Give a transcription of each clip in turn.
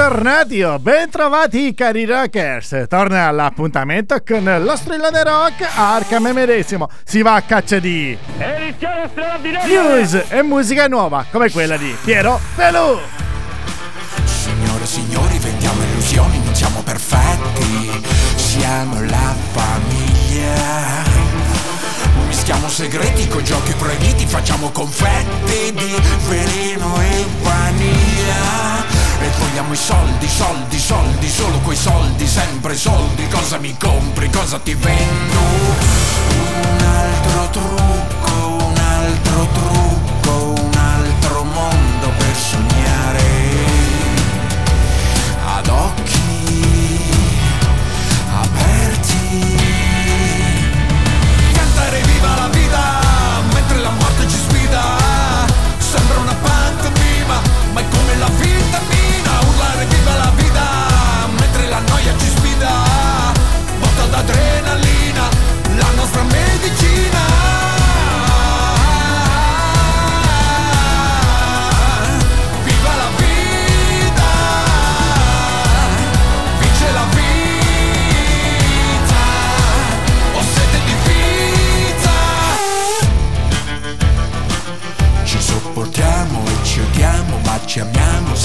Bentornati o bentrovati cari rockers, torna all'appuntamento con lo strillone rock Arkham medesimo, si va a caccia di news e musica nuova come quella di Piero Pelù. Signore e signori, vendiamo illusioni, non siamo perfetti, siamo la famiglia. Mischiamo segreti con giochi proibiti, facciamo confetti di veleno e vaniglia. E vogliamo i soldi, soldi, soldi, solo quei soldi, sempre soldi. Cosa mi compri, cosa ti vendo? Un altro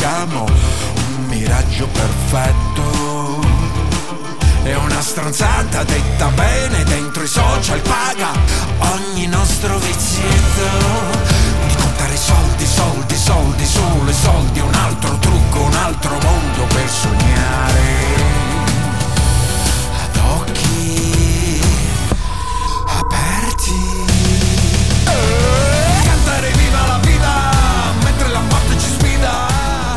siamo un miraggio perfetto. È una stronzata detta bene dentro i social paga ogni nostro vizietto. Di contare soldi, soldi, soldi, solo i soldi, un altro trucco, un altro mondo per sognare.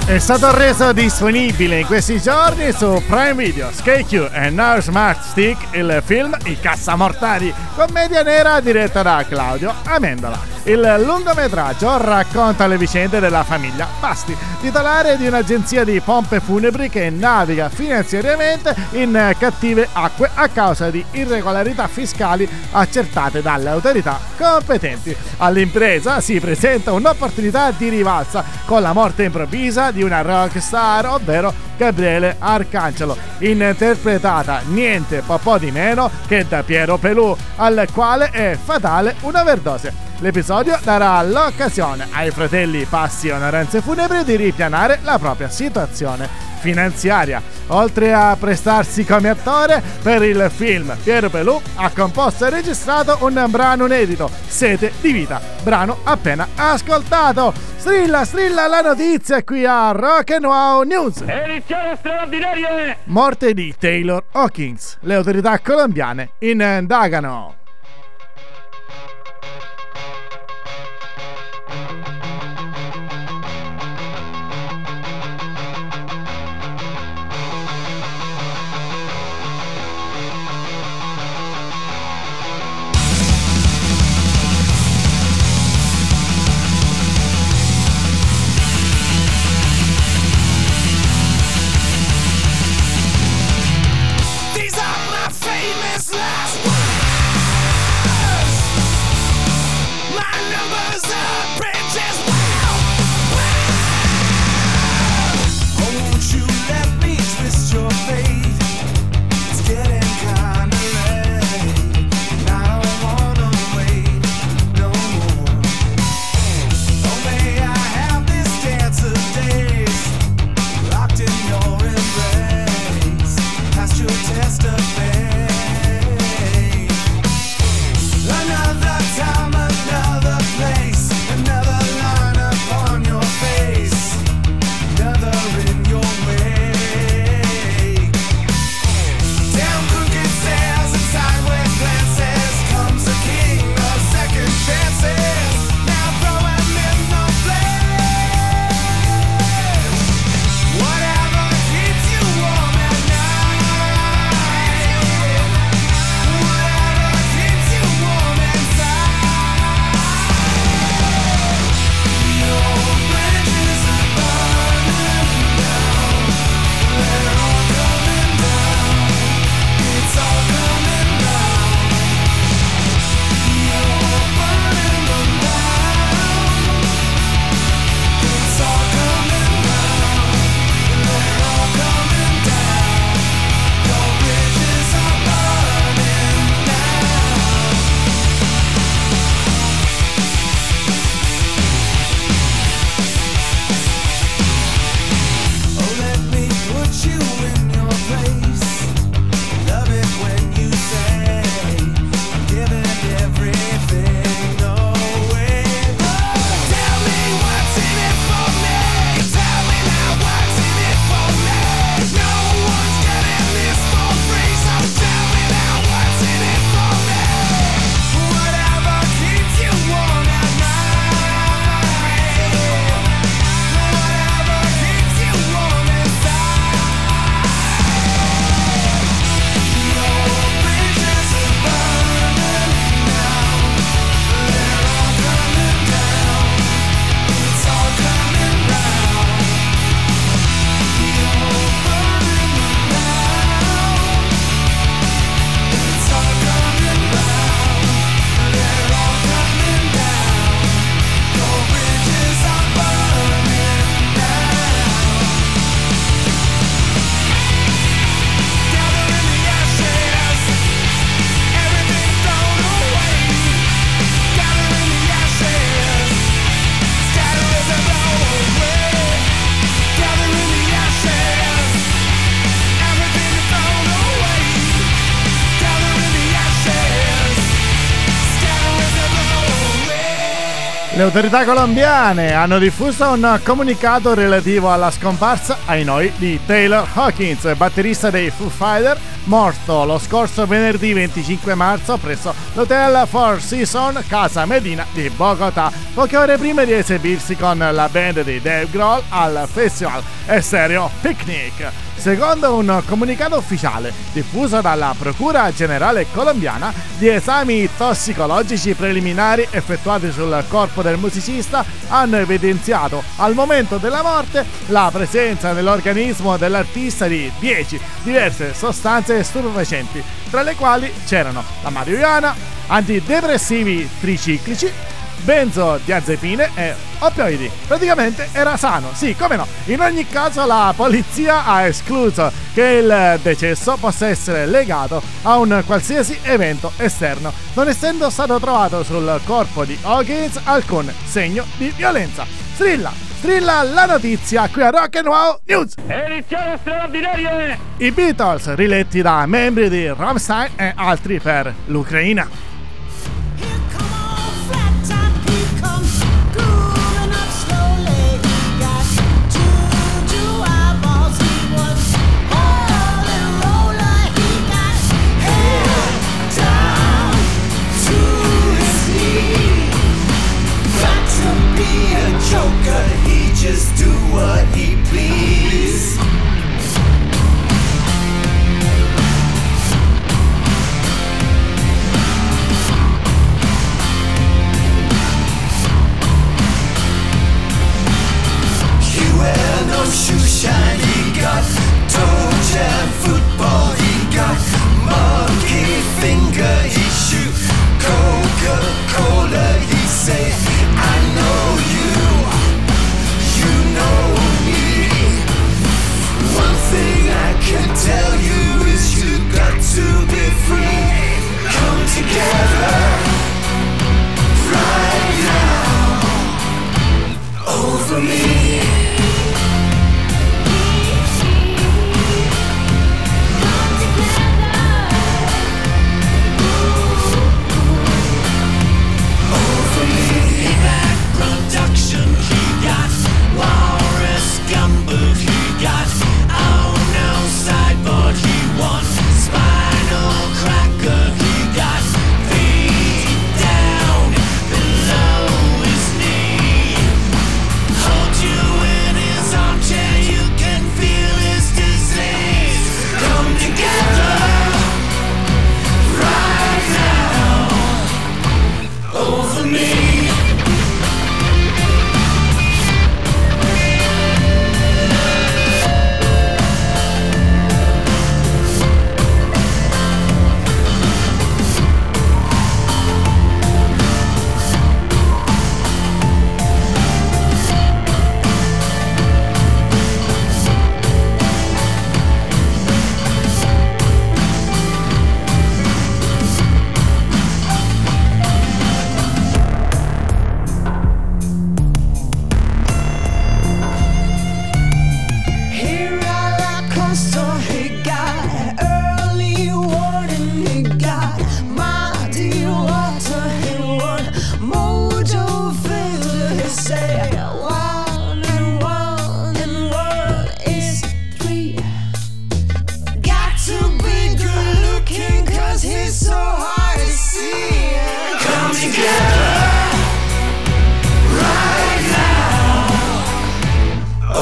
È stato reso disponibile in questi giorni su Prime Video, SkyQ e Now Smart Stick il film I Cassamortali, commedia nera diretta da Claudio Amendola. Il lungometraggio racconta le vicende della famiglia Pasti, titolare di un'agenzia di pompe funebri che naviga finanziariamente in cattive acque a causa di irregolarità fiscali accertate dalle autorità competenti. All'impresa si presenta un'opportunità di rivalsa con la morte improvvisa di una rockstar, ovvero Gabriele Arcangelo, interpretata niente po' di meno che da Piero Pelù, al quale è fatale un'overdose. L'episodio darà l'occasione ai fratelli Passi Onorenze Funebri di ripianare la propria situazione finanziaria. Oltre a prestarsi come attore per il film, Piero Pelù ha composto e registrato un brano inedito, Sete di vita, brano appena ascoltato. Strilla, strilla la notizia qui a Rock and Wow News. edizione straordinaria Morte di Taylor Hawkins. Le autorità colombiane indagano. Le autorità colombiane hanno diffuso un comunicato relativo alla scomparsa ai noi di Taylor Hawkins, batterista dei Foo Fighter, morto lo scorso venerdì 25 marzo presso l'hotel Four Seasons Casa Medina di Bogotà, poche ore prima di esibirsi con la band di Dave Grohl al festival Estéreo Picnic. Secondo un comunicato ufficiale diffuso dalla Procura Generale colombiana, gli esami tossicologici preliminari effettuati sul corpo del musicista hanno evidenziato al momento della morte la presenza nell'organismo dell'artista di 10 diverse sostanze stupefacenti, tra le quali c'erano la marijuana, antidepressivi triciclici, benzodiazepine e oppioidi. Praticamente era sano, sì, come no. In ogni caso la polizia ha escluso che il decesso possa essere legato a un qualsiasi evento esterno, non essendo stato trovato sul corpo di Hawkins alcun segno di violenza. Strilla, strilla la notizia qui a Rock and Wow News. Edizione straordinaria! I Beatles riletti da membri di Rammstein e altri per l'Ucraina.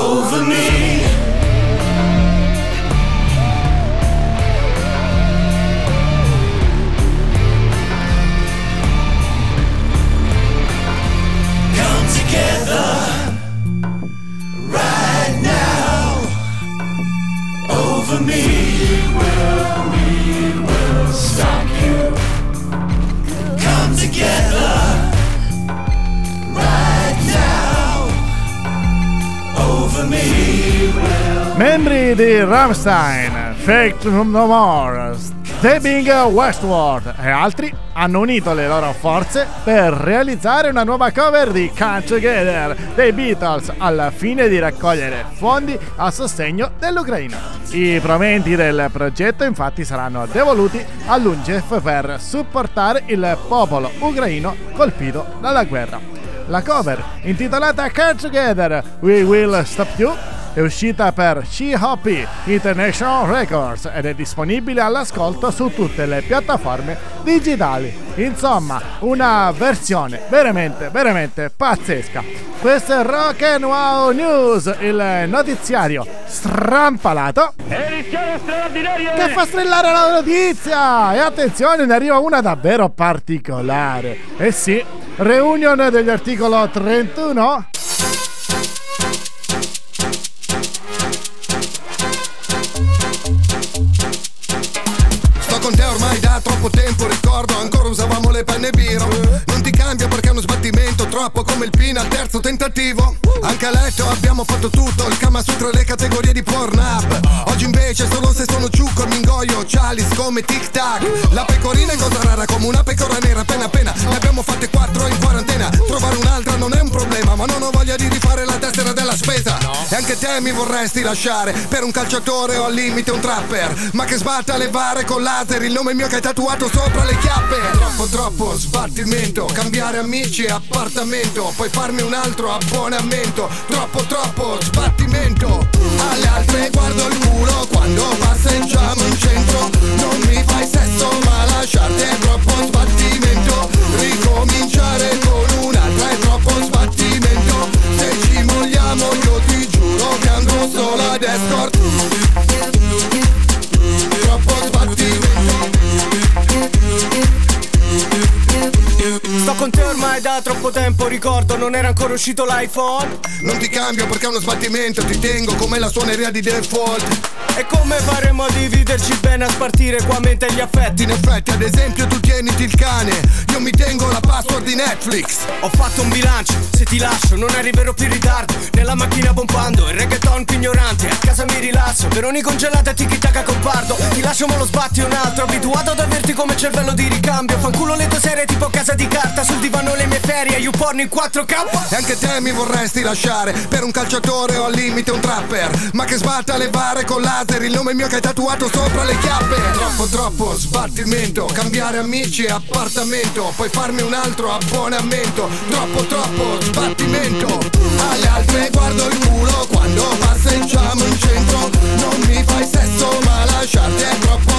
Di Rammstein, Fake No More, Stepping Westward e altri hanno unito le loro forze per realizzare una nuova cover di Come Together dei Beatles al fine di raccogliere fondi a sostegno dell'Ucraina. I proventi del progetto infatti saranno devoluti all'UNCEF per supportare il popolo ucraino colpito dalla guerra. La cover, intitolata Catch Together, We Will Stop You, è uscita per She-Hoppy International Records ed è disponibile all'ascolto su tutte le piattaforme digitali. Insomma, una versione veramente, veramente pazzesca. Questo è Rock and Wow News, il notiziario strampalato che fa strillare la notizia. E attenzione, ne arriva una davvero particolare. Eh sì, reunion degli articolo 31 tempo, ricordo ancora usavamo le penne biro. Non ti cambia perché è uno sbattimento, troppo come il pin al terzo tentativo. Anche a letto abbiamo fatto tutto, il Kama Sutra e le categorie di Pornhub. Oggi invece solo se sono ciucco mi ingoio, chalice come tic tac. La pecorina è cosa rara come una pecora nera, appena appena ne abbiamo fatte quattro in quarantena. Trovare un'altra non è un problema, ma non ho anche te mi vorresti lasciare per un calciatore o al limite un trapper. Ma che sbatta le bare con laser, il nome mio che hai tatuato sopra le chiappe. Troppo troppo sbattimento, cambiare amici e appartamento, poi farmi un altro abbonamento. Troppo troppo sbattimento. Alle altre guardo il culo quando passeggiamo in centro. Non mi fai sesso ma lasciarti è troppo sbattimento. Ricominciare con un'altra è troppo sbattimento. Se ci mogliamo io ti andrò solo ad escort. Troppo sbattimento. Sto con te ormai da troppo tempo, ricordo non era ancora uscito l'iPhone. Non ti cambio perché è uno sbattimento, ti tengo come la suoneria di default. E come faremo a dividerci bene a spartire qua mente gli affetti? In effetti, ad esempio, tu tieniti il cane, io mi tengo la password di Netflix. Ho fatto un bilancio, se ti lascio non arriverò più in ritardo. Nella macchina pompando, il reggaeton più ignorante. A casa mi rilasso, veroni congelate e tiki taka compardo. Ti lascio ma lo sbatti un altro, abituato ad averti come cervello di ricambio. Fanculo le tue serie tipo casa di carta, sul divano le mie ferie You porno in 4K E anche te mi vorresti lasciare per un calciatore o al limite un trapper. Ma che sbatta le bare con laser, il nome mio che hai tatuato sopra le chiappe. Troppo troppo sbattimento, cambiare amici e appartamento, poi farmi un altro abbonamento. Troppo troppo sbattimento. Alle altre guardo il culo quando passeggiamo in centro. Non mi fai sesso ma lasciarti è troppo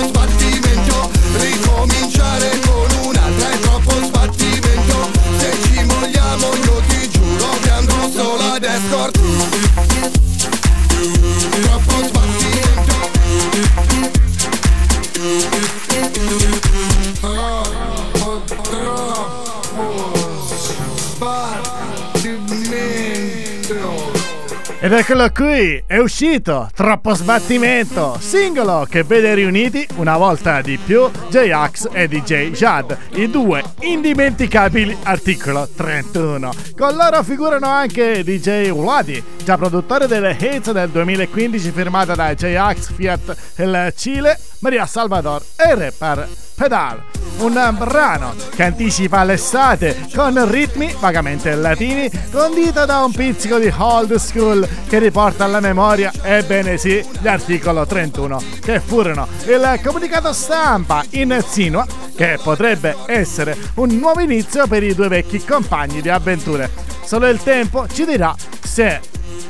eccolo qui, è uscito, troppo sbattimento, singolo che vede riuniti una volta di più J-Ax e DJ Jad, i due indimenticabili articolo 31. Con loro figurano anche DJ Wadi, già produttore delle hits del 2015 firmata da J-Ax, Fiat il Cile, Maria Salvador e rapper Pedal. Un brano che anticipa l'estate con ritmi vagamente latini, condito da un pizzico di old school che riporta alla memoria, ebbene sì, gli articolo 31 che furono il comunicato stampa insinua che potrebbe essere un nuovo inizio per i due vecchi compagni di avventure. Solo il tempo ci dirà se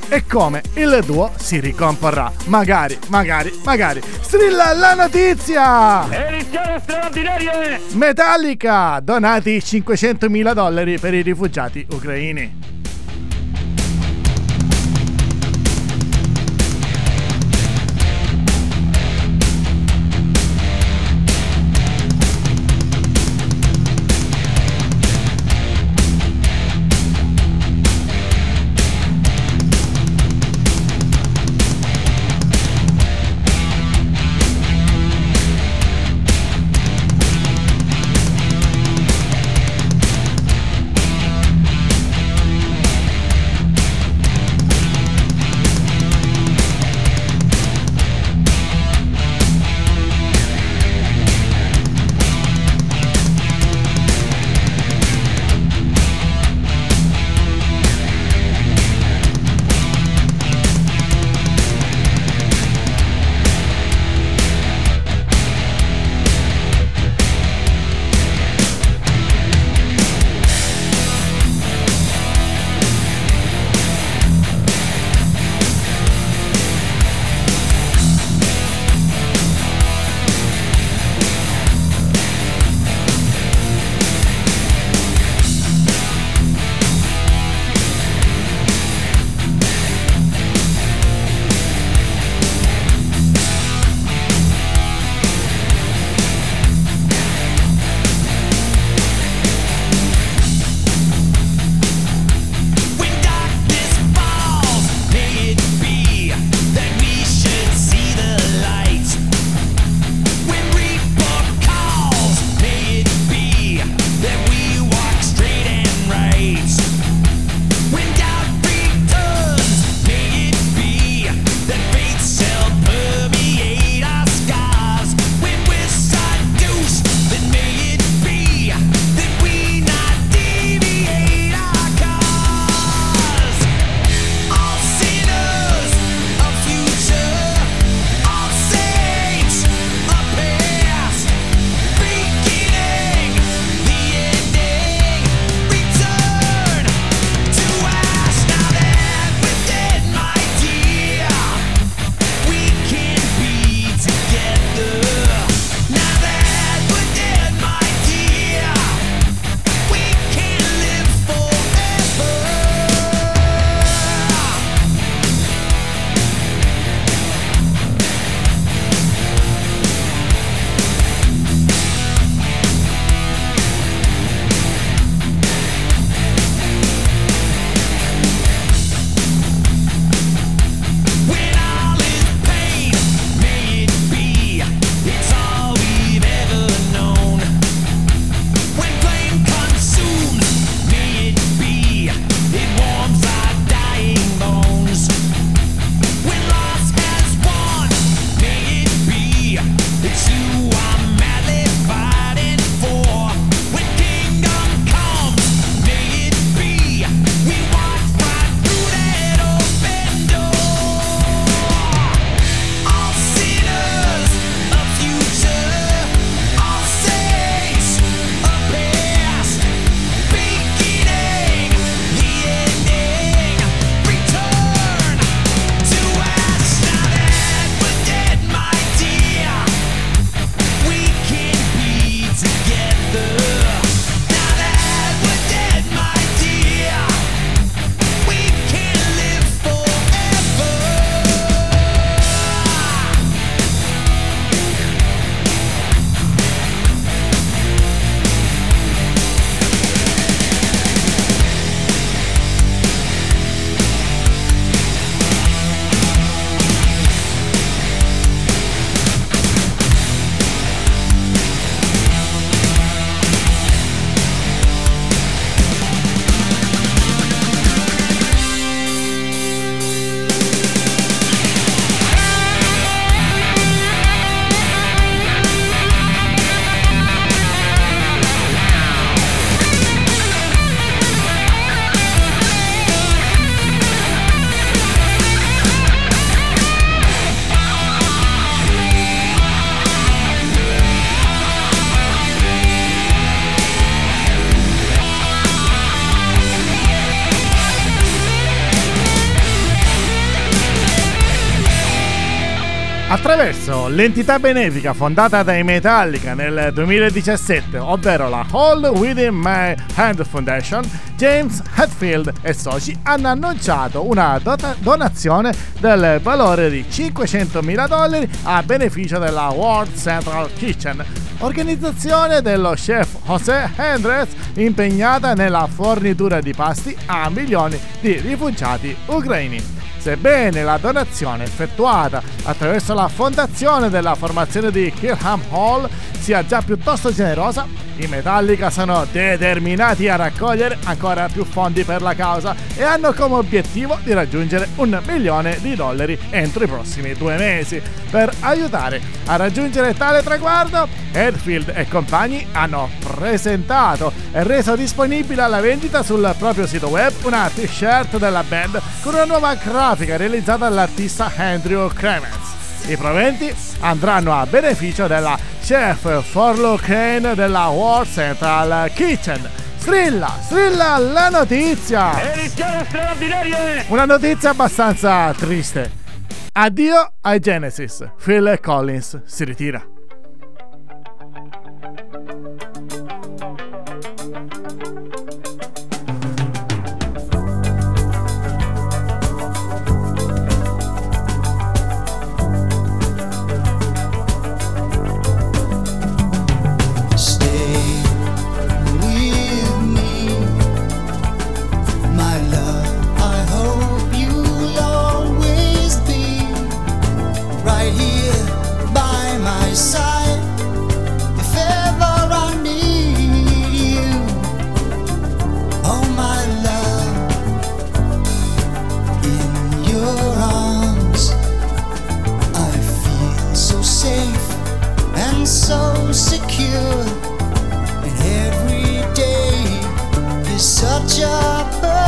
e come il duo si ricomporrà. Magari, magari, magari. Strilla la notizia! Edizione straordinaria! Metallica! Donati 500.000 dollari per i rifugiati ucraini. Attraverso l'entità benefica fondata dai Metallica nel 2017, ovvero la Hold Within My Hand Foundation, James Hetfield e soci hanno annunciato una dota- donazione del valore di 500.000 dollari a beneficio della World Central Kitchen, organizzazione dello chef José Hendrix impegnata nella fornitura di pasti a milioni di rifugiati ucraini. Sebbene la donazione effettuata attraverso la fondazione della formazione di Kilham Hall. Sia già piuttosto generosa, i Metallica sono determinati a raccogliere ancora più fondi per la causa e hanno come obiettivo di raggiungere un milione di dollari entro i prossimi due mesi. Per aiutare a raggiungere tale traguardo, Edfield e compagni hanno presentato e reso disponibile alla vendita sul proprio sito web una t-shirt della band con una nuova grafica realizzata dall'artista Andrew Cremens. I proventi andranno a beneficio della chef Forlo Crane della World Central Kitchen. Strilla, strilla la notizia! Una notizia abbastanza triste. Addio ai Genesis. Phil Collins si ritira. So secure, and every day is such a.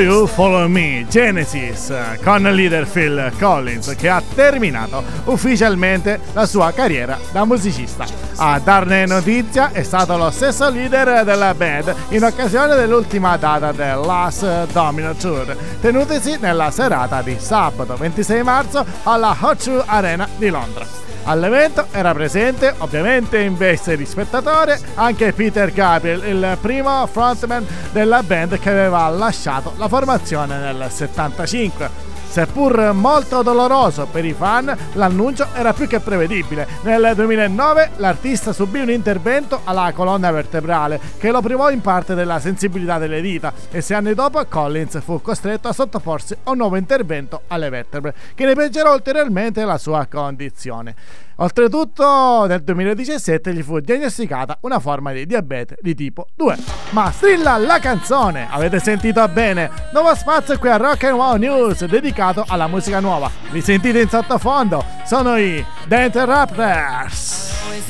You, Follow Me, Genesis, con il leader Phil Collins che ha terminato ufficialmente la sua carriera da musicista. A darne notizia è stato lo stesso leader della band in occasione dell'ultima data del Last Domino Tour, tenutesi nella serata di sabato 26 marzo alla Hot Arena di Londra. All'evento era presente, ovviamente in veste di spettatore, anche Peter Gabriel, il primo frontman della band che aveva lasciato la formazione nel 75. Seppur molto doloroso per i fan, l'annuncio era più che prevedibile. Nel 2009 l'artista subì un intervento alla colonna vertebrale che lo privò in parte della sensibilità delle dita e sei anni dopo Collins fu costretto a sottoporsi a un nuovo intervento alle vertebre che ne peggiorò ulteriormente la sua condizione. Oltretutto nel 2017 gli fu diagnosticata una forma di diabete di tipo 2. Ma strilla la canzone, avete sentito bene? Nuovo spazio qui a Rock and Wow News dedicato alla musica nuova. Li sentite in sottofondo? Sono i The Interrupters. Ed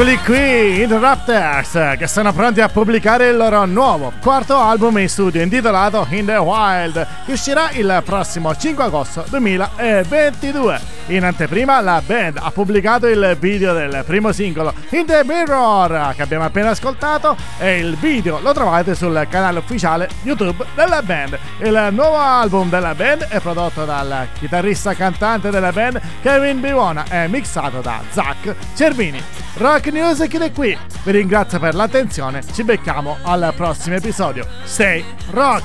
eccoli qui, Interrupters, che sono pronti a pubblicare il loro nuovo quarto album in studio intitolato In the Wild, che uscirà il prossimo 5 agosto 2022. In anteprima la band ha pubblicato il video del primo singolo In the Mirror che abbiamo appena ascoltato e il video lo trovate sul canale ufficiale YouTube della band. Il nuovo album della band è prodotto dal chitarrista cantante della band Kevin Bivona e mixato da Zach Cervini. Rock News chiude qui. Vi ringrazio per l'attenzione. Ci becchiamo al prossimo episodio. Stay rock!